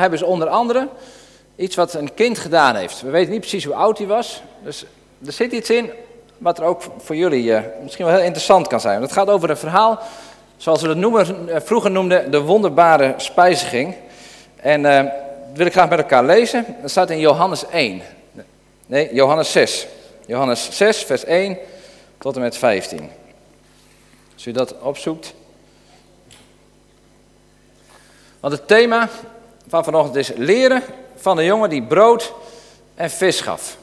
hebben ze onder andere iets wat een kind gedaan heeft. We weten niet precies hoe oud hij was. Dus er zit iets in wat er ook voor jullie uh, misschien wel heel interessant kan zijn. Het gaat over een verhaal, zoals we het noemen, uh, vroeger noemden, de wonderbare spijziging. En uh, dat wil ik graag met elkaar lezen. Dat staat in Johannes 1. Nee, Johannes 6. Johannes 6, vers 1 tot en met 15. Als u dat opzoekt. Want het thema van vanochtend is leren van de jongen die brood en vis gaf.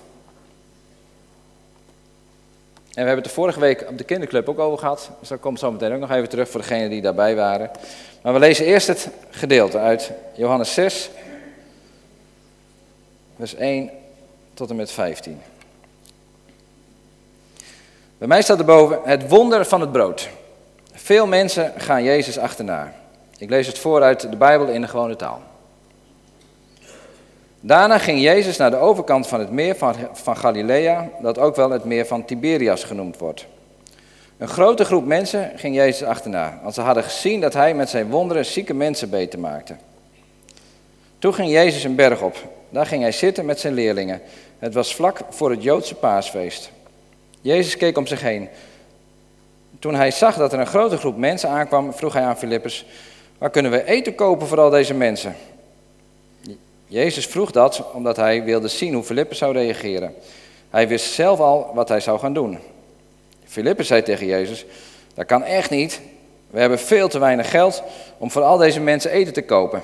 En we hebben het de vorige week op de kinderclub ook over gehad. Dus dat komt zo meteen ook nog even terug voor degenen die daarbij waren. Maar we lezen eerst het gedeelte uit Johannes 6, vers 1 tot en met 15. Bij mij staat erboven het wonder van het brood. Veel mensen gaan Jezus achterna. Ik lees het voor uit de Bijbel in de gewone taal. Daarna ging Jezus naar de overkant van het meer van, Galilea, dat ook wel het meer van Tiberias genoemd wordt. Een grote groep mensen ging Jezus achterna, want ze hadden gezien dat hij met zijn wonderen zieke mensen beter maakte. Toen ging Jezus een berg op. Daar ging hij zitten met zijn leerlingen. Het was vlak voor het Joodse paasfeest. Jezus keek om zich heen. Toen hij zag dat er een grote groep mensen aankwam, vroeg hij aan Filippus: Waar kunnen we eten kopen voor al deze mensen? Jezus vroeg dat omdat hij wilde zien hoe Filippus zou reageren. Hij wist zelf al wat hij zou gaan doen. Filippus zei tegen Jezus: Dat kan echt niet. We hebben veel te weinig geld om voor al deze mensen eten te kopen.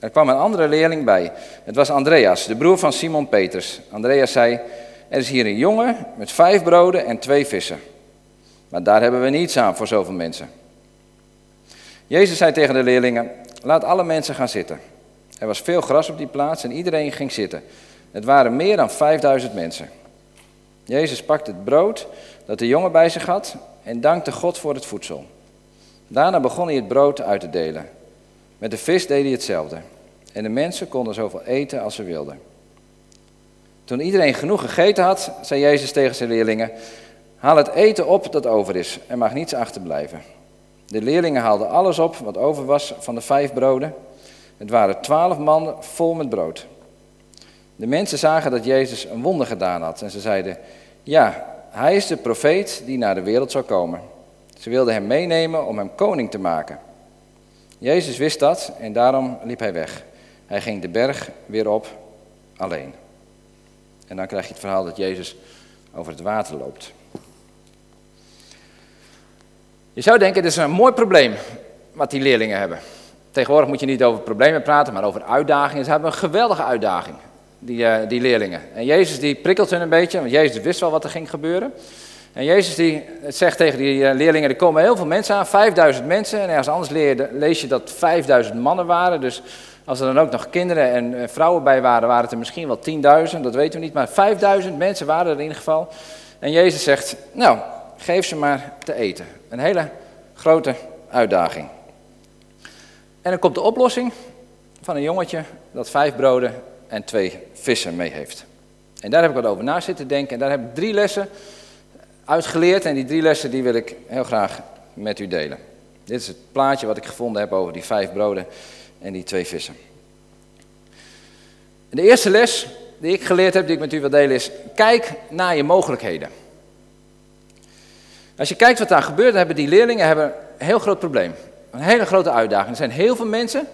Er kwam een andere leerling bij. Het was Andreas, de broer van Simon Peters. Andreas zei: Er is hier een jongen met vijf broden en twee vissen. Maar daar hebben we niets aan voor zoveel mensen. Jezus zei tegen de leerlingen: Laat alle mensen gaan zitten. Er was veel gras op die plaats en iedereen ging zitten. Het waren meer dan 5000 mensen. Jezus pakte het brood dat de jongen bij zich had en dankte God voor het voedsel. Daarna begon hij het brood uit te delen. Met de vis deed hij hetzelfde. En de mensen konden zoveel eten als ze wilden. Toen iedereen genoeg gegeten had, zei Jezus tegen zijn leerlingen: Haal het eten op dat over is, er mag niets achterblijven. De leerlingen haalden alles op wat over was van de vijf broden. Het waren twaalf mannen vol met brood. De mensen zagen dat Jezus een wonder gedaan had en ze zeiden: Ja, hij is de profeet die naar de wereld zou komen. Ze wilden hem meenemen om hem koning te maken. Jezus wist dat en daarom liep hij weg. Hij ging de berg weer op alleen. En dan krijg je het verhaal dat Jezus over het water loopt. Je zou denken, dit is een mooi probleem wat die leerlingen hebben. Tegenwoordig moet je niet over problemen praten, maar over uitdagingen. Ze hebben een geweldige uitdaging, die, uh, die leerlingen. En Jezus die prikkelt hun een beetje, want Jezus wist wel wat er ging gebeuren. En Jezus die zegt tegen die uh, leerlingen, er komen heel veel mensen aan, 5000 mensen. En ergens anders leer, lees je dat 5000 mannen waren. Dus als er dan ook nog kinderen en uh, vrouwen bij waren, waren het er misschien wel 10.000. Dat weten we niet, maar 5000 mensen waren er in ieder geval. En Jezus zegt, nou, geef ze maar te eten. Een hele grote uitdaging. En dan komt de oplossing van een jongetje dat vijf broden en twee vissen mee heeft. En daar heb ik wat over na zitten denken. En daar heb ik drie lessen uitgeleerd. En die drie lessen die wil ik heel graag met u delen. Dit is het plaatje wat ik gevonden heb over die vijf broden en die twee vissen. En de eerste les die ik geleerd heb, die ik met u wil delen, is: kijk naar je mogelijkheden. Als je kijkt wat daar gebeurt, hebben die leerlingen hebben een heel groot probleem. Een hele grote uitdaging. Er zijn heel veel mensen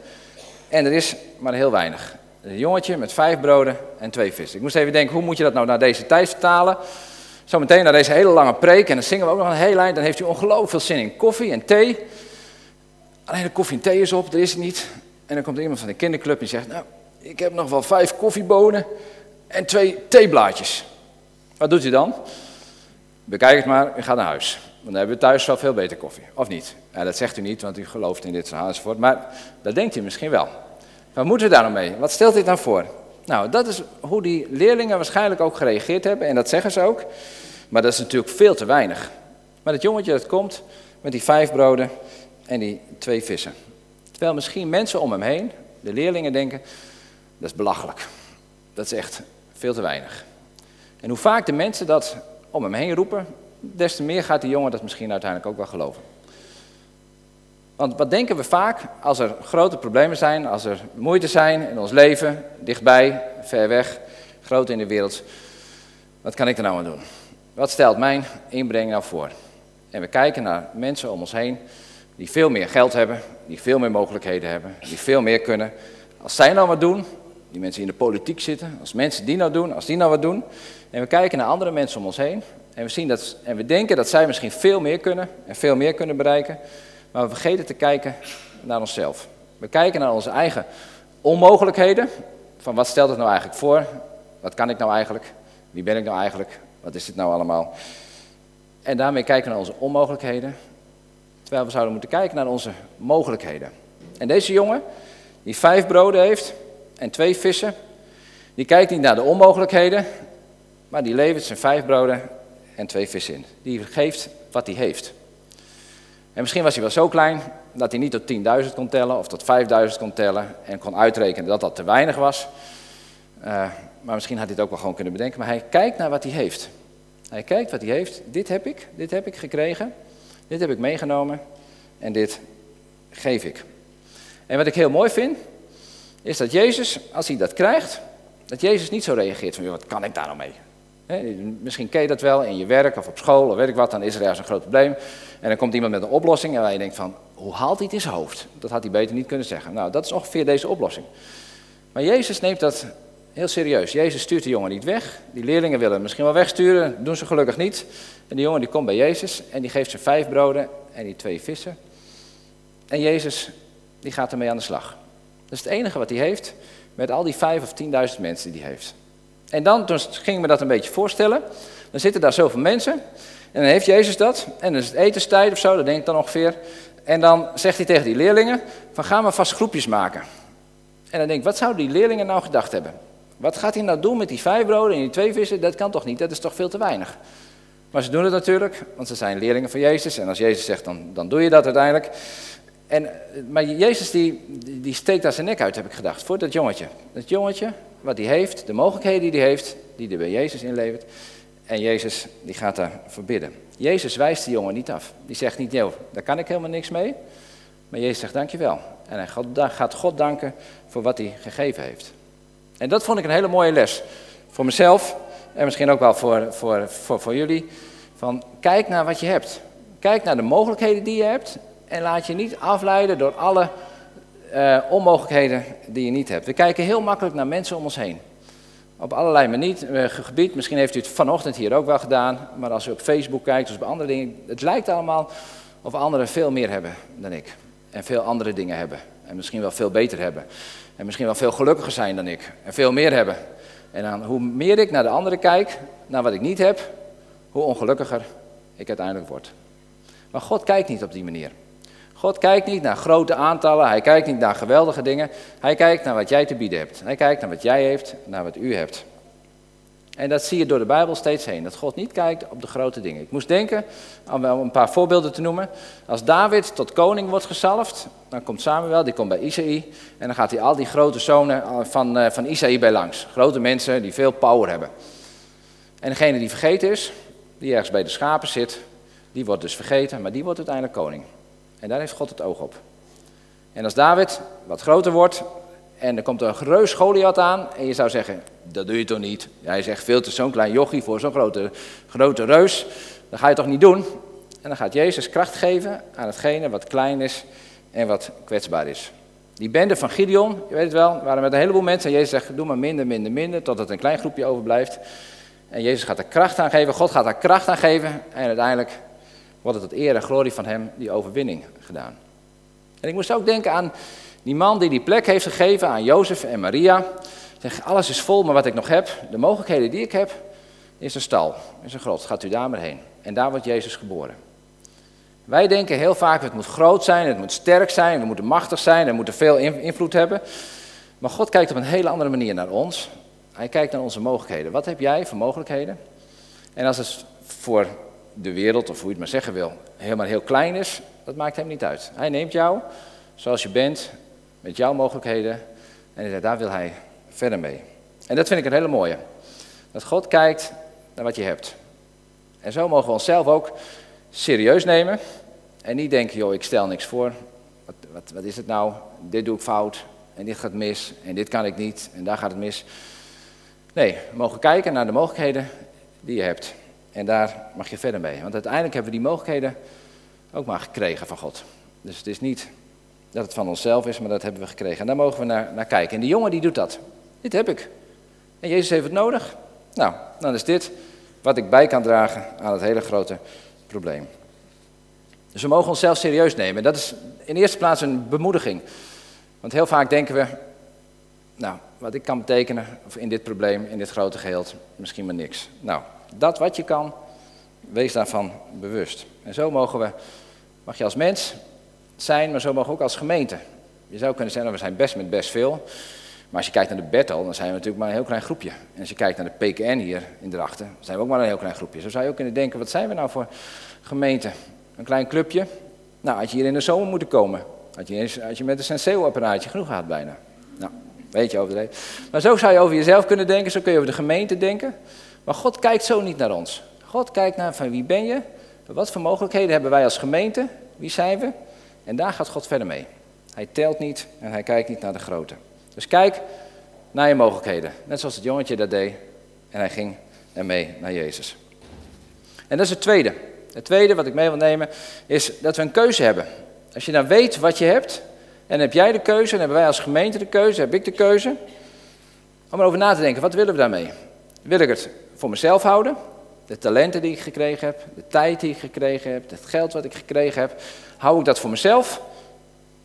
en er is maar heel weinig. Een jongetje met vijf broden en twee vissen. Ik moest even denken, hoe moet je dat nou naar deze tijd vertalen? Zometeen naar deze hele lange preek en dan zingen we ook nog een hele eind. Dan heeft u ongelooflijk veel zin in koffie en thee. Alleen de koffie en thee is op, er is het niet. En dan komt er iemand van de kinderclub die zegt, nou, ik heb nog wel vijf koffiebonen en twee theeblaadjes. Wat doet u dan? Bekijk het maar, u gaat naar huis. Want dan hebben we thuis wel veel beter koffie. Of niet? Ja, dat zegt u niet, want u gelooft in dit verhaal enzovoort. Maar dat denkt u misschien wel. Wat moeten we daar nou mee? Wat stelt dit dan voor? Nou, dat is hoe die leerlingen waarschijnlijk ook gereageerd hebben. En dat zeggen ze ook. Maar dat is natuurlijk veel te weinig. Maar het jongetje dat komt met die vijf broden en die twee vissen. Terwijl misschien mensen om hem heen, de leerlingen, denken: dat is belachelijk. Dat is echt veel te weinig. En hoe vaak de mensen dat om hem heen roepen, des te meer gaat die jongen dat misschien uiteindelijk ook wel geloven. Want wat denken we vaak als er grote problemen zijn, als er moeite zijn in ons leven, dichtbij, ver weg, groot in de wereld. Wat kan ik er nou aan doen? Wat stelt mijn inbreng nou voor? En we kijken naar mensen om ons heen die veel meer geld hebben, die veel meer mogelijkheden hebben, die veel meer kunnen. Als zij nou wat doen, die mensen in de politiek zitten, als mensen die nou doen, als die nou wat doen. En we kijken naar andere mensen om ons heen en we, zien dat, en we denken dat zij misschien veel meer kunnen en veel meer kunnen bereiken. Maar we vergeten te kijken naar onszelf. We kijken naar onze eigen onmogelijkheden. Van wat stelt het nou eigenlijk voor? Wat kan ik nou eigenlijk? Wie ben ik nou eigenlijk? Wat is dit nou allemaal? En daarmee kijken we naar onze onmogelijkheden. Terwijl we zouden moeten kijken naar onze mogelijkheden. En deze jongen, die vijf broden heeft en twee vissen, die kijkt niet naar de onmogelijkheden, maar die levert zijn vijf broden en twee vissen in. Die geeft wat hij heeft. En misschien was hij wel zo klein dat hij niet tot 10.000 kon tellen of tot 5.000 kon tellen en kon uitrekenen dat dat te weinig was. Uh, maar misschien had hij het ook wel gewoon kunnen bedenken. Maar hij kijkt naar wat hij heeft. Hij kijkt wat hij heeft. Dit heb ik, dit heb ik gekregen, dit heb ik meegenomen en dit geef ik. En wat ik heel mooi vind, is dat Jezus, als hij dat krijgt, dat Jezus niet zo reageert van, wat kan ik daar nou mee? Misschien ken je dat wel in je werk of op school of weet ik wat, dan is er ergens een groot probleem. En dan komt iemand met een oplossing en je denkt van, hoe haalt hij het in zijn hoofd? Dat had hij beter niet kunnen zeggen. Nou, dat is ongeveer deze oplossing. Maar Jezus neemt dat heel serieus. Jezus stuurt de jongen niet weg. Die leerlingen willen hem misschien wel wegsturen, doen ze gelukkig niet. En die jongen die komt bij Jezus en die geeft ze vijf broden en die twee vissen. En Jezus die gaat ermee aan de slag. Dat is het enige wat hij heeft met al die vijf of tienduizend mensen die hij heeft. En dan, toen ging me dat een beetje voorstellen. Dan zitten daar zoveel mensen. En dan heeft Jezus dat. En dan is het etenstijd of zo, dat denk ik dan ongeveer. En dan zegt hij tegen die leerlingen: van ga maar vast groepjes maken. En dan denk ik, wat zouden die leerlingen nou gedacht hebben? Wat gaat hij nou doen met die vijf broden en die twee vissen? Dat kan toch niet, dat is toch veel te weinig. Maar ze doen het natuurlijk, want ze zijn leerlingen van Jezus. En als Jezus zegt, dan, dan doe je dat uiteindelijk. En, maar Jezus die, die steekt daar zijn nek uit, heb ik gedacht, voor dat jongetje. Dat jongetje, wat hij heeft, de mogelijkheden die hij heeft, die er bij Jezus inlevert. En Jezus die gaat daar verbidden. Jezus wijst de jongen niet af. Die zegt niet, joh, daar kan ik helemaal niks mee. Maar Jezus zegt dankjewel. En hij gaat God danken voor wat hij gegeven heeft. En dat vond ik een hele mooie les. Voor mezelf en misschien ook wel voor, voor, voor, voor jullie. Van kijk naar wat je hebt. Kijk naar de mogelijkheden die je hebt. En laat je niet afleiden door alle uh, onmogelijkheden die je niet hebt. We kijken heel makkelijk naar mensen om ons heen. Op allerlei manieren, uh, gebied. Misschien heeft u het vanochtend hier ook wel gedaan. Maar als u op Facebook kijkt of bij andere dingen. Het lijkt allemaal of anderen veel meer hebben dan ik. En veel andere dingen hebben. En misschien wel veel beter hebben. En misschien wel veel gelukkiger zijn dan ik. En veel meer hebben. En hoe meer ik naar de anderen kijk, naar wat ik niet heb, hoe ongelukkiger ik uiteindelijk word. Maar God kijkt niet op die manier. God kijkt niet naar grote aantallen, hij kijkt niet naar geweldige dingen. Hij kijkt naar wat jij te bieden hebt. Hij kijkt naar wat jij heeft, naar wat u hebt. En dat zie je door de Bijbel steeds heen, dat God niet kijkt op de grote dingen. Ik moest denken, om een paar voorbeelden te noemen. Als David tot koning wordt gezalfd, dan komt Samuel, die komt bij Isaïe. En dan gaat hij al die grote zonen eh, van, eh, van Isaïe bij langs. Grote mensen die veel power hebben. En degene die vergeten is, die ergens bij de schapen zit, die wordt dus vergeten, maar die wordt uiteindelijk koning. En daar heeft God het oog op. En als David wat groter wordt en er komt een reus Goliath aan en je zou zeggen, dat doe je toch niet? Hij zegt veel te zo'n klein jochie voor zo'n grote, grote reus, dat ga je toch niet doen? En dan gaat Jezus kracht geven aan hetgene wat klein is en wat kwetsbaar is. Die bende van Gideon, je weet het wel, waren met een heleboel mensen en Jezus zegt, doe maar minder, minder, minder, totdat een klein groepje overblijft. En Jezus gaat er kracht aan geven, God gaat er kracht aan geven en uiteindelijk wordt het tot eer en glorie van hem die overwinning gedaan. En ik moest ook denken aan die man die die plek heeft gegeven aan Jozef en Maria. Zeg, alles is vol, maar wat ik nog heb, de mogelijkheden die ik heb, is een stal, is een grot. Gaat u daar maar heen. En daar wordt Jezus geboren. Wij denken heel vaak, het moet groot zijn, het moet sterk zijn, we moeten machtig zijn, we moeten veel invloed hebben. Maar God kijkt op een hele andere manier naar ons. Hij kijkt naar onze mogelijkheden. Wat heb jij voor mogelijkheden? En als het voor de wereld, of hoe je het maar zeggen wil, helemaal heel klein is, dat maakt hem niet uit. Hij neemt jou zoals je bent, met jouw mogelijkheden, en daar wil hij verder mee. En dat vind ik een hele mooie. Dat God kijkt naar wat je hebt. En zo mogen we onszelf ook serieus nemen en niet denken, joh, ik stel niks voor, wat, wat is het nou? Dit doe ik fout en dit gaat mis en dit kan ik niet en daar gaat het mis. Nee, we mogen kijken naar de mogelijkheden die je hebt. En daar mag je verder mee. Want uiteindelijk hebben we die mogelijkheden ook maar gekregen van God. Dus het is niet dat het van onszelf is, maar dat hebben we gekregen. En daar mogen we naar, naar kijken. En die jongen die doet dat. Dit heb ik. En Jezus heeft het nodig. Nou, dan is dit wat ik bij kan dragen aan het hele grote probleem. Dus we mogen onszelf serieus nemen. Dat is in eerste plaats een bemoediging. Want heel vaak denken we, nou, wat ik kan betekenen in dit probleem, in dit grote geheel, misschien maar niks. Nou, dat wat je kan, wees daarvan bewust. En zo mogen we, mag je als mens zijn, maar zo mogen we ook als gemeente. Je zou kunnen zeggen, we zijn best met best veel. Maar als je kijkt naar de Bethel, dan zijn we natuurlijk maar een heel klein groepje. En als je kijkt naar de PKN hier in Drachten, zijn we ook maar een heel klein groepje. Zo zou je ook kunnen denken, wat zijn we nou voor gemeente? Een klein clubje? Nou, had je hier in de zomer moeten komen. Had je, had je met een Senseo-apparaatje genoeg gehad bijna. Nou, weet je over de Maar zo zou je over jezelf kunnen denken, zo kun je over de gemeente denken. Maar God kijkt zo niet naar ons. God kijkt naar van wie ben je? Wat voor mogelijkheden hebben wij als gemeente? Wie zijn we? En daar gaat God verder mee. Hij telt niet en hij kijkt niet naar de grote. Dus kijk naar je mogelijkheden. Net zoals het jongetje dat deed. En hij ging ermee naar Jezus. En dat is het tweede. Het tweede wat ik mee wil nemen is dat we een keuze hebben. Als je dan nou weet wat je hebt, en heb jij de keuze, en hebben wij als gemeente de keuze, heb ik de keuze, om erover na te denken, wat willen we daarmee? Wil ik het voor mezelf houden? De talenten die ik gekregen heb, de tijd die ik gekregen heb, het geld wat ik gekregen heb, hou ik dat voor mezelf?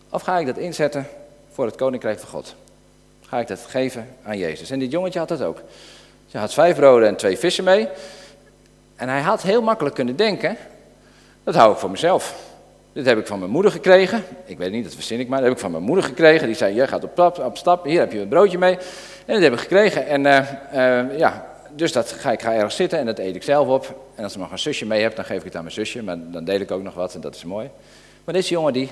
Of ga ik dat inzetten voor het koninkrijk van God? Ga ik dat geven aan Jezus? En dit jongetje had dat ook. Ze had vijf broden en twee vissen mee. En hij had heel makkelijk kunnen denken, dat hou ik voor mezelf. Dit heb ik van mijn moeder gekregen. Ik weet niet, dat verzin ik maar. Dat heb ik van mijn moeder gekregen. Die zei, je gaat op, op stap, hier heb je een broodje mee. En dat heb ik gekregen. En uh, ja, dus dat ga ik ga ergens zitten en dat eet ik zelf op. En als ik nog een zusje mee heb, dan geef ik het aan mijn zusje. Maar dan deel ik ook nog wat en dat is mooi. Maar deze jongen die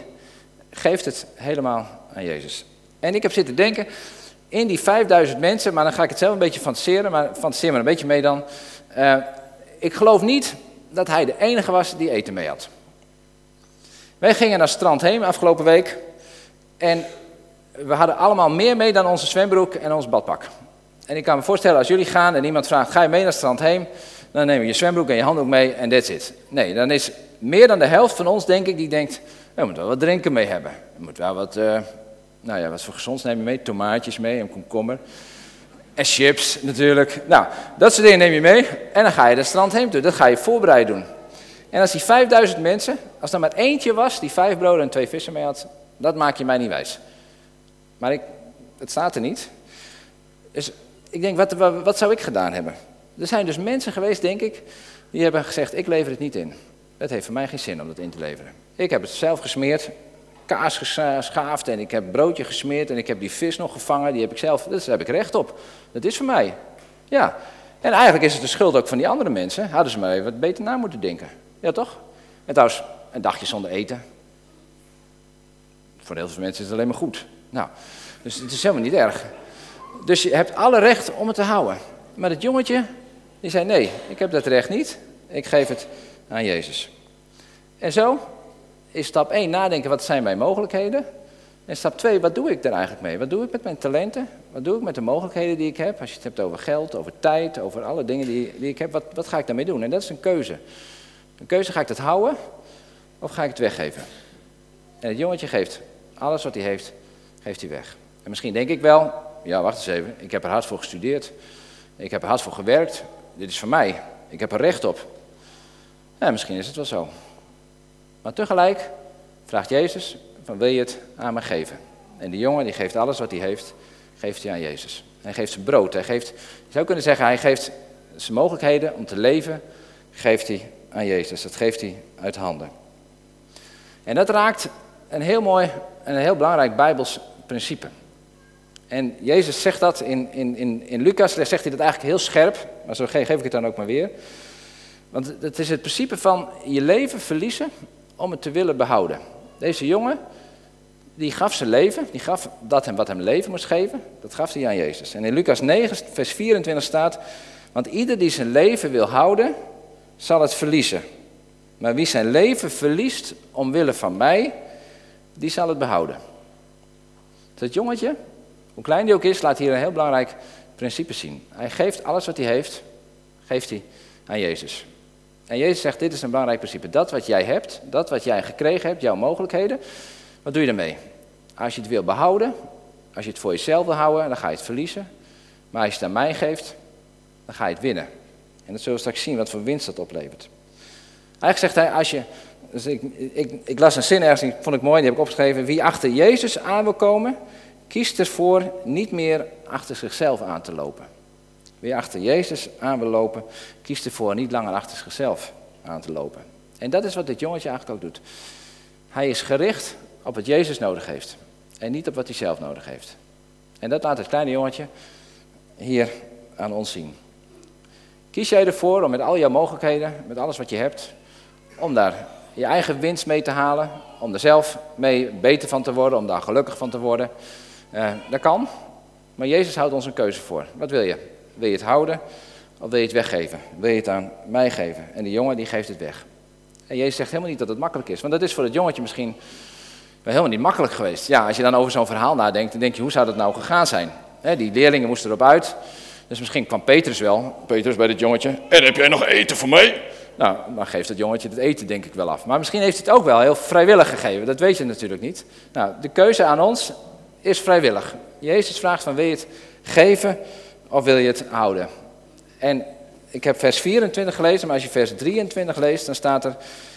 geeft het helemaal aan Jezus. En ik heb zitten denken, in die 5000 mensen, maar dan ga ik het zelf een beetje fantaseren, maar fantaseer maar een beetje mee dan. Uh, ik geloof niet dat hij de enige was die eten mee had. Wij gingen naar strand heen afgelopen week. En we hadden allemaal meer mee dan onze zwembroek en ons badpak. En ik kan me voorstellen, als jullie gaan en iemand vraagt, ga je mee naar het strand heen? Dan neem je je zwembroek en je handdoek mee en that's it. Nee, dan is meer dan de helft van ons, denk ik, die denkt, we moeten wel wat drinken mee hebben. We moeten wel wat, uh, nou ja, wat voor gezonds neem je mee? Tomaatjes mee, een komkommer. En chips natuurlijk. Nou, dat soort dingen neem je mee. En dan ga je de strand heen. Dat ga je voorbereid doen. En als die 5000 mensen, als er maar eentje was die vijf broden en twee vissen mee had, dat maak je mij niet wijs. Maar ik, het staat er niet. Dus ik denk, wat, wat, zou ik gedaan hebben? Er zijn dus mensen geweest, denk ik, die hebben gezegd, ik lever het niet in. Het heeft voor mij geen zin om dat in te leveren. Ik heb het zelf gesmeerd, kaas geschaafd en ik heb broodje gesmeerd en ik heb die vis nog gevangen, die heb ik zelf, daar heb ik recht op. Dat is voor mij. Ja. En eigenlijk is het de schuld ook van die andere mensen. Hadden ze maar wat beter na moeten denken. Ja, toch? En trouwens, een dagje zonder eten. Voor heel veel mensen is het alleen maar goed. Nou, dus het is helemaal niet erg. Dus je hebt alle recht om het te houden. Maar het jongetje, die zei nee, ik heb dat recht niet. Ik geef het aan Jezus. En zo is stap 1 nadenken, wat zijn mijn mogelijkheden? En stap 2, wat doe ik daar eigenlijk mee? Wat doe ik met mijn talenten? Wat doe ik met de mogelijkheden die ik heb? Als je het hebt over geld, over tijd, over alle dingen die, die ik heb, wat, wat ga ik daarmee doen? En dat is een keuze. Een keuze, ga ik het houden of ga ik het weggeven? En het jongetje geeft alles wat hij heeft, geeft hij weg. En misschien denk ik wel, ja wacht eens even, ik heb er hard voor gestudeerd. Ik heb er hard voor gewerkt. Dit is van mij. Ik heb er recht op. Ja, misschien is het wel zo. Maar tegelijk vraagt Jezus, van wil je het aan me geven? En die jongen die geeft alles wat hij heeft, geeft hij aan Jezus. Hij geeft zijn brood. Hij geeft, je zou kunnen zeggen, hij geeft zijn mogelijkheden om te leven, geeft hij aan Jezus. Dat geeft hij uit handen. En dat raakt een heel mooi en een heel belangrijk Bijbels principe. En Jezus zegt dat in, in, in, in Lucas, zegt hij dat eigenlijk heel scherp, maar zo geef ik het dan ook maar weer. Want het is het principe van je leven verliezen om het te willen behouden. Deze jongen, die gaf zijn leven, die gaf dat hem wat hem leven moest geven, dat gaf hij aan Jezus. En in Lucas 9, vers 24 staat, want ieder die zijn leven wil houden, zal het verliezen. Maar wie zijn leven verliest omwille van mij, die zal het behouden. Dat jongetje, hoe klein die ook is, laat hier een heel belangrijk principe zien. Hij geeft alles wat hij heeft, geeft hij aan Jezus. En Jezus zegt, dit is een belangrijk principe. Dat wat jij hebt, dat wat jij gekregen hebt, jouw mogelijkheden, wat doe je ermee? Als je het wil behouden, als je het voor jezelf wil houden, dan ga je het verliezen. Maar als je het aan mij geeft, dan ga je het winnen. En dat zullen we straks zien wat voor winst dat oplevert. Eigenlijk zegt hij, als je, dus ik, ik, las een zin ergens, die vond ik mooi, die heb ik opgeschreven. Wie achter Jezus aan wil komen, kiest ervoor niet meer achter zichzelf aan te lopen. Wie achter Jezus aan wil lopen, kiest ervoor niet langer achter zichzelf aan te lopen. En dat is wat dit jongetje eigenlijk ook doet. Hij is gericht op wat Jezus nodig heeft en niet op wat hij zelf nodig heeft. En dat laat het kleine jongetje hier aan ons zien. Kies jij ervoor om met al jouw mogelijkheden, met alles wat je hebt, om daar je eigen winst mee te halen, om er zelf mee beter van te worden, om daar gelukkig van te worden? Uh, dat kan, maar Jezus houdt ons een keuze voor. Wat wil je? Wil je het houden of wil je het weggeven? Wil je het aan mij geven? En die jongen die geeft het weg. En Jezus zegt helemaal niet dat het makkelijk is, want dat is voor het jongetje misschien helemaal niet makkelijk geweest. Ja, als je dan over zo'n verhaal nadenkt, dan denk je, hoe zou dat nou gegaan zijn? die leerlingen moesten erop uit. Dus misschien kwam Petrus wel. Petrus bij dit jongetje. En heb jij nog eten voor mij? Nou, dan geeft dat jongetje het eten denk ik wel af. Maar misschien heeft hij het ook wel heel vrijwillig gegeven. Dat weet je natuurlijk niet. Nou, de keuze aan ons is vrijwillig. Jezus vraagt van wil je het geven of wil je het houden? En ik heb vers 24 gelezen, maar als je vers 23 leest, dan staat er...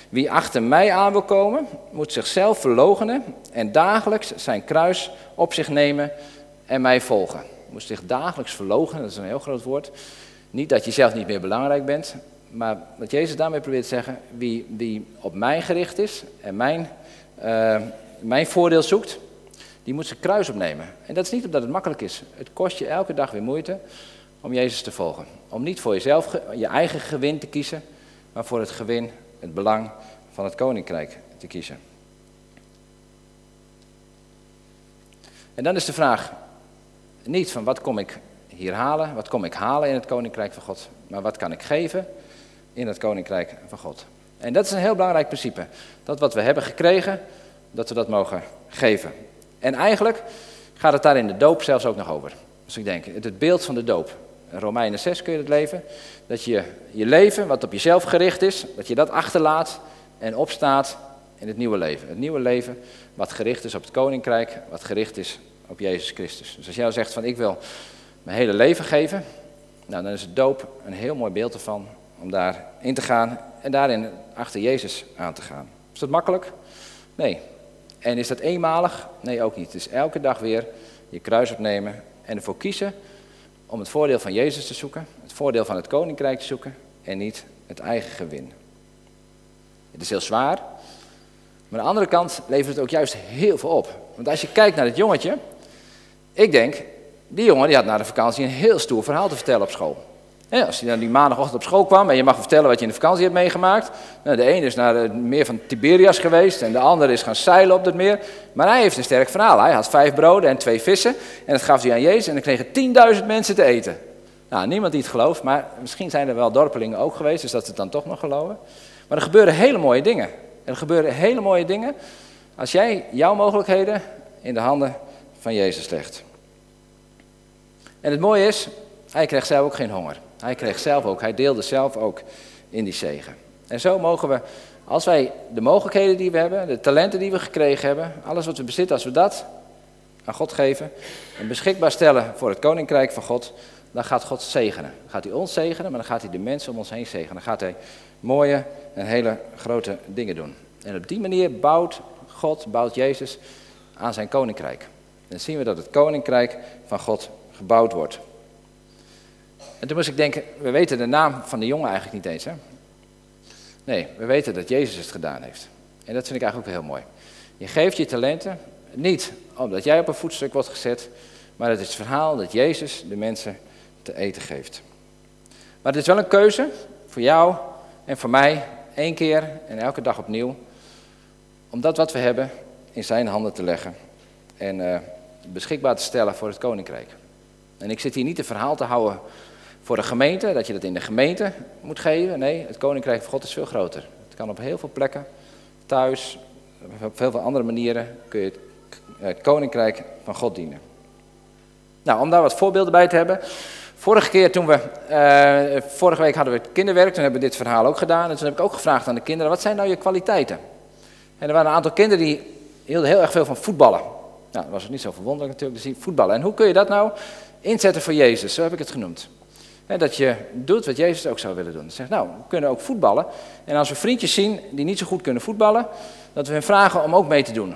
Wie achter mij aan wil komen, moet zichzelf verloochenen en dagelijks zijn kruis op zich nemen en mij volgen. Moet zich dagelijks verloochenen, dat is een heel groot woord. Niet dat je zelf niet meer belangrijk bent, maar wat Jezus daarmee probeert te zeggen, wie, wie op mij gericht is en mijn, uh, mijn voordeel zoekt, die moet zijn kruis opnemen. En dat is niet omdat het makkelijk is. Het kost je elke dag weer moeite om Jezus te volgen. Om niet voor jezelf je eigen gewin te kiezen, maar voor het gewin, het belang van het koninkrijk te kiezen. En dan is de vraag niet van wat kom ik hier halen, wat kom ik halen in het koninkrijk van God, maar wat kan ik geven in het koninkrijk van God. En dat is een heel belangrijk principe. Dat wat we hebben gekregen, dat we dat mogen geven. En eigenlijk gaat het daar in de doop zelfs ook nog over. Dus ik denk, het beeld van de doop. In Romeinen 6 kun je het leven. Dat je je leven, wat op jezelf gericht is, dat je dat achterlaat en opstaat in het nieuwe leven. Het nieuwe leven wat gericht is op het koninkrijk, wat gericht is op Jezus Christus. Dus als jij zegt van ik wil mijn hele leven geven, nou, dan is het doop een heel mooi beeld ervan om daarin te gaan en daarin achter Jezus aan te gaan. Is dat makkelijk? Nee. En is dat eenmalig? Nee, ook niet. Het is elke dag weer je kruis opnemen en ervoor kiezen om het voordeel van Jezus te zoeken, het voordeel van het koninkrijk te zoeken en niet het eigen gewin. Het is heel zwaar, maar aan de andere kant levert het ook juist heel veel op. Want als je kijkt naar het jongetje, ik denk, die jongen die had na de vakantie een heel stoer verhaal te vertellen op school. Als hij dan die maandagochtend op school kwam en je mag vertellen wat je in de vakantie hebt meegemaakt. Nou, de ene is naar het meer van Tiberias geweest en de andere is gaan zeilen op dat meer. Maar hij heeft een sterk verhaal. Hij had vijf broden en twee vissen en dat gaf hij aan Jezus en dan kregen tienduizend mensen te eten. Nou, niemand die het gelooft, maar misschien zijn er wel dorpelingen ook geweest, dus dat ze het dan toch nog geloven. Maar er gebeuren hele mooie dingen. Er gebeuren hele mooie dingen als jij jouw mogelijkheden in de handen van Jezus legt. En het mooie is, hij kreeg zelf ook geen honger. Hij kreeg zelf ook, hij deelde zelf ook in die zegen. En zo mogen we, als wij de mogelijkheden die we hebben, de talenten die we gekregen hebben, alles wat we bezitten, als we dat aan God geven en beschikbaar stellen voor het koninkrijk van God, dan gaat God zegenen. Gaat hij ons zegenen, maar dan gaat hij de mensen om ons heen zegenen. Dan gaat hij mooie en hele grote dingen doen. En op die manier bouwt God, bouwt Jezus aan zijn koninkrijk. Dan zien we dat het koninkrijk van God gebouwd wordt. En toen moest ik denken, we weten de naam van de jongen eigenlijk niet eens. Hè? Nee, we weten dat Jezus het gedaan heeft. En dat vind ik eigenlijk ook heel mooi. Je geeft je talenten niet omdat jij op een voetstuk wordt gezet, maar het is het verhaal dat Jezus de mensen te eten geeft. Maar het is wel een keuze voor jou en voor mij, één keer en elke dag opnieuw, om dat wat we hebben in zijn handen te leggen en uh, beschikbaar te stellen voor het koninkrijk. En ik zit hier niet een verhaal te houden voor de gemeente, dat je dat in de gemeente moet geven. Nee, het koninkrijk van God is veel groter. Het kan op heel veel plekken, thuis, op veel andere manieren kun je het koninkrijk van God dienen. Nou, om daar wat voorbeelden bij te hebben. Vorige keer toen we, uh, vorige week hadden we het kinderwerk, toen hebben we dit verhaal ook gedaan. En toen heb ik ook gevraagd aan de kinderen, wat zijn nou je kwaliteiten? En er waren een aantal kinderen die hielden heel erg veel van voetballen. Nou, dat was ook niet zo verwonderlijk natuurlijk, dus voetballen. En hoe kun je dat nou inzetten voor Jezus? Zo heb ik het genoemd. Dat je doet wat Jezus ook zou willen doen. Zegt, nou, we kunnen ook voetballen. En als we vriendjes zien die niet zo goed kunnen voetballen, dat we hen vragen om ook mee te doen.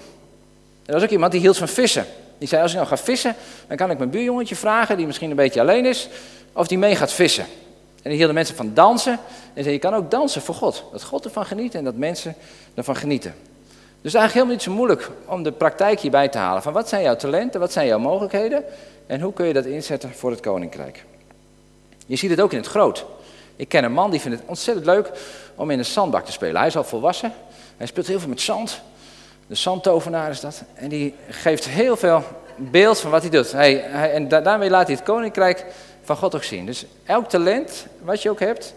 Er was ook iemand die hield van vissen. Die zei, als ik nou ga vissen, dan kan ik mijn buurjongetje vragen, die misschien een beetje alleen is, of die mee gaat vissen. En die hielden mensen van dansen. En zei, je kan ook dansen voor God. Dat God ervan geniet en dat mensen ervan genieten. Dus eigenlijk helemaal niet zo moeilijk om de praktijk hierbij te halen. Van wat zijn jouw talenten, wat zijn jouw mogelijkheden en hoe kun je dat inzetten voor het koninkrijk. Je ziet het ook in het groot. Ik ken een man die vindt het ontzettend leuk om in een zandbak te spelen. Hij is al volwassen, hij speelt heel veel met zand. De zandtovenaar is dat. En die geeft heel veel beeld van wat hij doet. Hij, en daarmee laat hij het koninkrijk van God ook zien. Dus elk talent wat je ook hebt,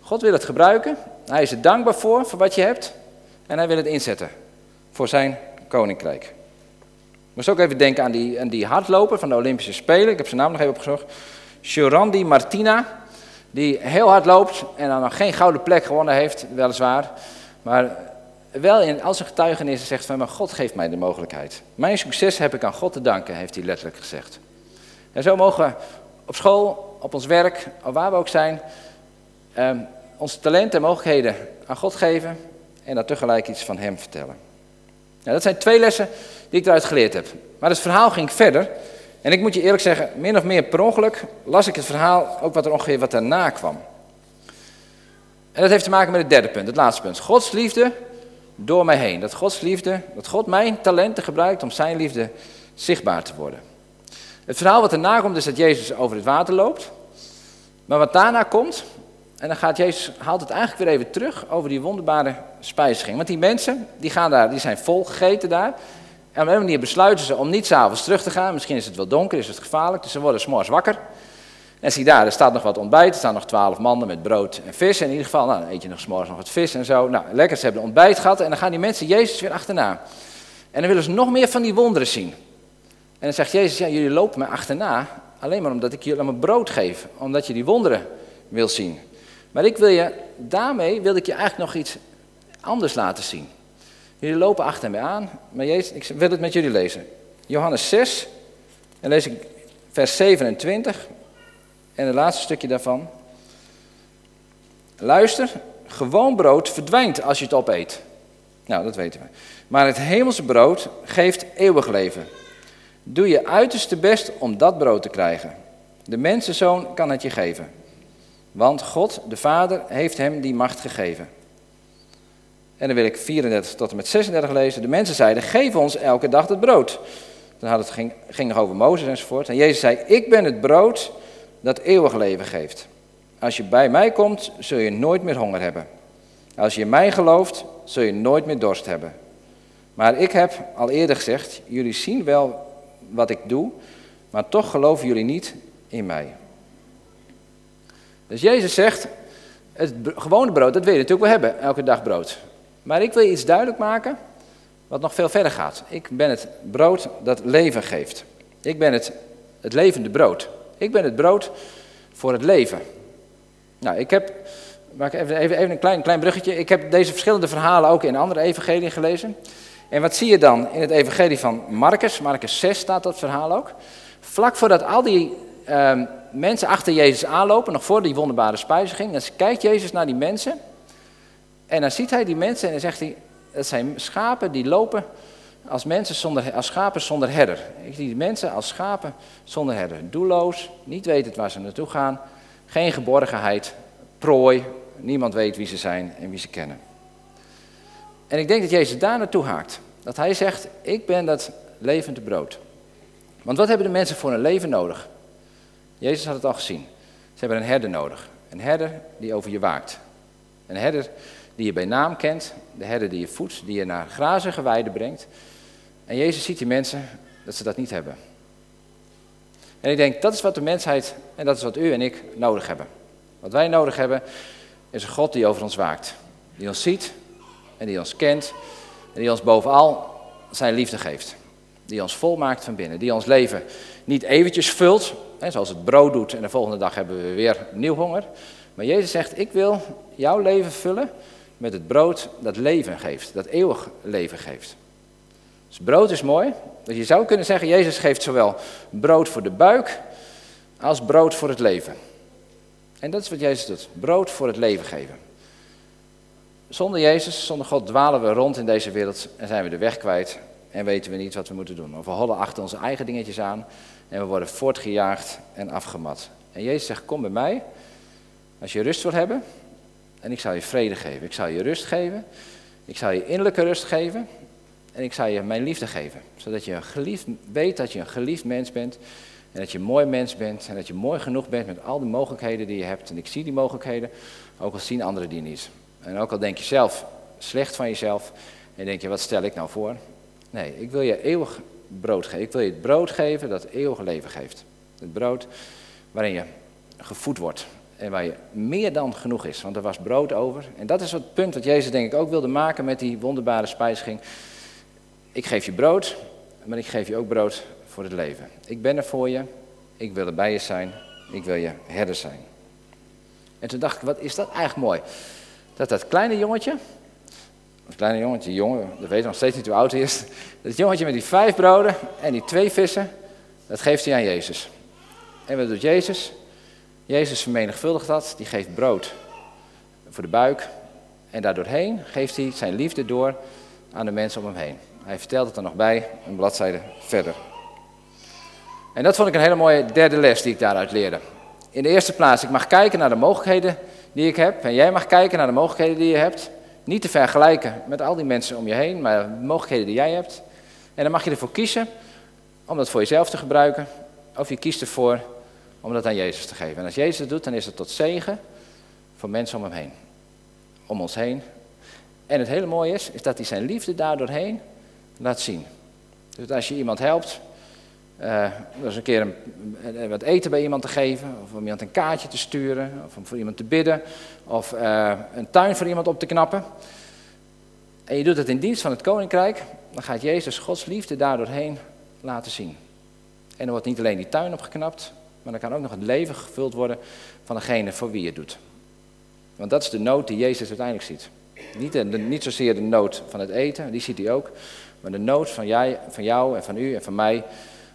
God wil het gebruiken. Hij is er dankbaar voor, voor wat je hebt. En hij wil het inzetten voor zijn koninkrijk. Ik moest ook even denken aan die, aan die hardloper van de Olympische Spelen. Ik heb zijn naam nog even opgezocht. Shorandi Martina. Die heel hard loopt en dan nog geen gouden plek gewonnen heeft, weliswaar. Maar wel in al zijn getuigenissen zegt van, maar God geeft mij de mogelijkheid. Mijn succes heb ik aan God te danken, heeft hij letterlijk gezegd. En zo mogen we op school, op ons werk, waar we ook zijn, eh, onze talenten en mogelijkheden aan God geven en daar tegelijk iets van Hem vertellen. Nou, dat zijn twee lessen die ik eruit geleerd heb. Maar het verhaal ging verder. En ik moet je eerlijk zeggen, min of meer per ongeluk las ik het verhaal ook wat er ongeveer wat daarna kwam. En dat heeft te maken met het derde punt, het laatste punt. Gods liefde door mij heen. Dat Gods liefde, dat God mijn talenten gebruikt om zijn liefde zichtbaar te worden. Het verhaal wat erna komt is dat Jezus over het water loopt. Maar wat daarna komt, en dan gaat Jezus, haalt het eigenlijk weer even terug over die wonderbare spijziging. Want die mensen, die, gaan daar, die zijn vol gegeten daar. En op een manier besluiten ze om niet s'avonds terug te gaan. Misschien is het wel donker, is het gevaarlijk. Dus ze worden s'morgens wakker. En zie daar, er staat nog wat ontbijt. Er staan nog twaalf mannen met brood en vis. En in ieder geval, nou, dan eet je nog s'morgens nog wat vis en zo. Nou, lekker, ze hebben ontbijt gehad. En dan gaan die mensen Jezus weer achterna. En dan willen ze nog meer van die wonderen zien. En dan zegt Jezus, ja, jullie lopen me achterna. Alleen maar omdat ik jullie mijn brood geef. Omdat je die wonderen wil zien. Maar ik wil je, daarmee wil ik je eigenlijk nog iets anders laten zien. Jullie lopen achter mij aan, maar Jezus, ik wil het met jullie lezen. Johannes 6, en lees ik vers 27 en het laatste stukje daarvan. Luister, gewoon brood verdwijnt als je het opeet. Nou, dat weten we. Maar het hemelse brood geeft eeuwig leven. Doe je uiterste best om dat brood te krijgen. De mensenzoon kan het je geven. Want God, de Vader, heeft hem die macht gegeven. En dan wil ik 34 tot en met 36 lezen. De mensen zeiden, geef ons elke dag het brood. Dan had het, ging, ging over Mozes enzovoort. En Jezus zei, ik ben het brood dat eeuwig leven geeft. Als je bij mij komt, zul je nooit meer honger hebben. Als je in mij gelooft, zul je nooit meer dorst hebben. Maar ik heb al eerder gezegd, jullie zien wel wat ik doe, maar toch geloven jullie niet in mij. Dus Jezus zegt, het gewone brood, dat wil je natuurlijk wel hebben, elke dag brood. Maar ik wil je iets duidelijk maken wat nog veel verder gaat. Ik ben het brood dat leven geeft. Ik ben het, het levende brood. Ik ben het brood voor het leven. Nou, ik heb, maak even, even, een klein, klein bruggetje. Ik heb deze verschillende verhalen ook in andere evangeliën gelezen. En wat zie je dan in het evangelie van Marcus? Marcus 6 staat dat verhaal ook. Vlak voordat al die uh, mensen achter Jezus aanlopen, nog voor die wonderbare spijziging, dan kijkt Jezus naar die mensen. En dan ziet hij die mensen en dan zegt hij, dat zijn schapen die lopen als, mensen zonder, als schapen zonder herder. Ik zie die mensen als schapen zonder herder. Doelloos, niet weten waar ze naartoe gaan, geen geborgenheid, prooi, niemand weet wie ze zijn en wie ze kennen. En ik denk dat Jezus daar naartoe haakt. Dat hij zegt, ik ben dat levende brood. Want wat hebben de mensen voor een leven nodig? Jezus had het al gezien. Ze hebben een herder nodig. Een herder die over je waakt. Een herder die je bij naam kent. De herder die je voedt, die je naar grazige weiden brengt. En Jezus ziet die mensen dat ze dat niet hebben. En ik denk, dat is wat de mensheid en dat is wat u en ik nodig hebben. Wat wij nodig hebben is een God die over ons waakt. Die ons ziet en die ons kent En die ons bovenal zijn liefde geeft. Die ons volmaakt van binnen. Die ons leven niet eventjes vult, hè, zoals het brood doet en de volgende dag hebben we weer nieuw honger. Maar Jezus zegt, ik wil jouw leven vullen met het brood dat leven geeft, dat eeuwig leven geeft. Dus brood is mooi. Dus je zou kunnen zeggen, Jezus geeft zowel brood voor de buik als brood voor het leven. En dat is wat Jezus doet, brood voor het leven geven. Zonder Jezus, zonder God dwalen we rond in deze wereld en zijn we de weg kwijt en weten we niet wat we moeten doen. Of we hollen achter onze eigen dingetjes aan en we worden voortgejaagd en afgemat. En Jezus zegt, kom bij mij als je rust wil hebben en ik zal je vrede geven. Ik zal je rust geven, ik zal je innerlijke rust geven en ik zal je mijn liefde geven. Zodat je geliefd, weet dat je een geliefd mens bent en dat je een mooi mens bent en dat je mooi genoeg bent met al de mogelijkheden die je hebt. En ik zie die mogelijkheden, ook al zien anderen die niet. En ook al denk je zelf slecht van jezelf en denk je, wat stel ik nou voor? Nee, ik wil je eeuwig brood geven. Ik wil je het brood geven dat eeuwig leven geeft. Het brood waarin je gevoed wordt en waar je meer dan genoeg is, want er was brood over. En dat is het punt wat Jezus denk ik ook wilde maken met die wonderbare spijsging. Ik geef je brood, maar ik geef je ook brood voor het leven. Ik ben er voor je, ik wil er bij je zijn, ik wil je herder zijn. En toen dacht ik, wat is dat eigenlijk mooi. Dat dat kleine jongetje, dat kleine jongetje, jongen, dat weet nog steeds niet hoe oud hij is. Dat jongetje met die vijf broden en die twee vissen, dat geeft hij aan Jezus. En wat doet Jezus? Jezus vermenigvuldigt dat, die geeft brood voor de buik. En daardoorheen geeft hij zijn liefde door aan de mensen om hem heen. Hij vertelt het er nog bij, een bladzijde verder. En dat vond ik een hele mooie derde les die ik daaruit leerde. In de eerste plaats, ik mag kijken naar de mogelijkheden die ik heb. En jij mag kijken naar de mogelijkheden die je hebt. Niet te vergelijken met al die mensen om je heen, maar de mogelijkheden die jij hebt. En dan mag je ervoor kiezen om dat voor jezelf te gebruiken. Of je kiest ervoor om dat aan Jezus te geven. En als Jezus het doet, dan is het tot zegen voor mensen om hem heen. Om ons heen. En het hele mooie is, is dat hij zijn liefde daardoorheen laat zien. Dus als je iemand helpt, uh, eens een keer een, wat eten bij iemand te geven, of om iemand een kaartje te sturen, of om voor iemand te bidden, of uh, een tuin voor iemand op te knappen. En je doet het in dienst van het koninkrijk, dan gaat Jezus Gods liefde daardoorheen laten zien. En er wordt niet alleen die tuin opgeknapt, maar dan kan ook nog het leven gevuld worden van degene voor wie je het doet. Want dat is de nood die Jezus uiteindelijk ziet. Niet, de, niet zozeer de nood van het eten, die ziet hij ook, maar de nood van, jij, van jou en van u en van mij,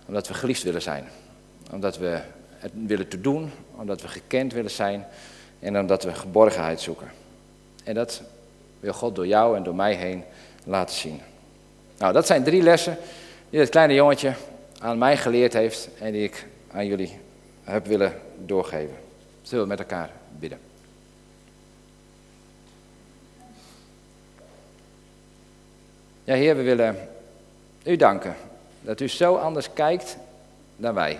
omdat we geliefd willen zijn. Omdat we het willen te doen, omdat we gekend willen zijn en omdat we geborgenheid zoeken. En dat wil God door jou en door mij heen laten zien. Nou, dat zijn drie lessen die dat kleine jongetje aan mij geleerd heeft en die ik aan jullie heb willen doorgeven. Zullen we met elkaar bidden? Ja, Heer, we willen u danken dat u zo anders kijkt dan wij.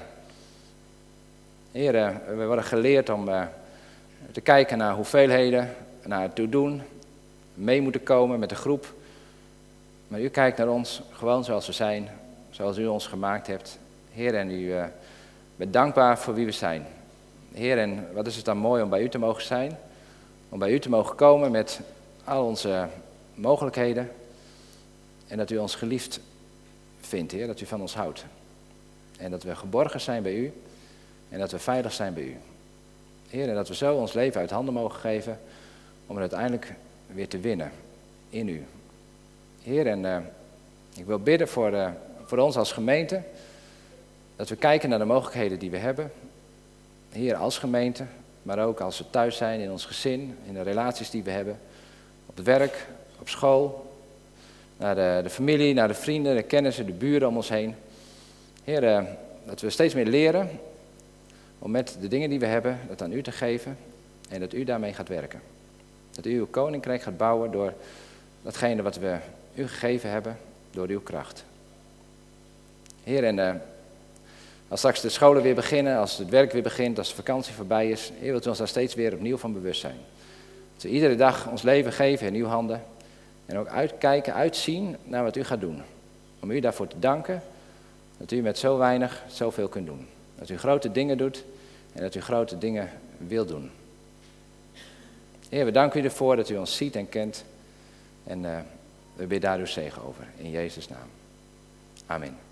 Heer, eh, we worden geleerd om uh, te kijken naar hoeveelheden, naar het toedoen, mee moeten komen met de groep. Maar u kijkt naar ons gewoon zoals we zijn, zoals u ons gemaakt hebt. Heer, en u bent dankbaar voor wie we zijn. Heer, en wat is het dan mooi om bij u te mogen zijn? Om bij u te mogen komen met al onze mogelijkheden. En dat u ons geliefd vindt, Heer, dat u van ons houdt. En dat we geborgen zijn bij u en dat we veilig zijn bij u. Heer, en dat we zo ons leven uit handen mogen geven om het uiteindelijk weer te winnen in u. Heer, en uh, ik wil bidden voor, uh, voor ons als gemeente, dat we kijken naar de mogelijkheden die we hebben. Heer, als gemeente, maar ook als we thuis zijn, in ons gezin, in de relaties die we hebben, op het werk, op school, naar de, de, familie, naar de vrienden, de kennissen, de buren om ons heen. Heer, uh, dat we steeds meer leren om met de dingen die we hebben, dat aan u te geven en dat u daarmee gaat werken. Dat u uw koninkrijk gaat bouwen door datgene wat we u gegeven hebben, door uw kracht. Heer, en uh, als straks de scholen weer beginnen, als het werk weer begint, als de vakantie voorbij is, Heer, wilt u ons daar steeds weer opnieuw van bewust zijn. Dat we iedere dag ons leven geven in uw handen en ook uitkijken, uitzien naar wat u gaat doen. Om u daarvoor te danken dat u met zo weinig zoveel kunt doen. Dat u grote dingen doet en dat u grote dingen wil doen. Heer, we danken u ervoor dat u ons ziet en kent. En uh, We bidden daar uw zegen over. In Jezus' naam. Amen.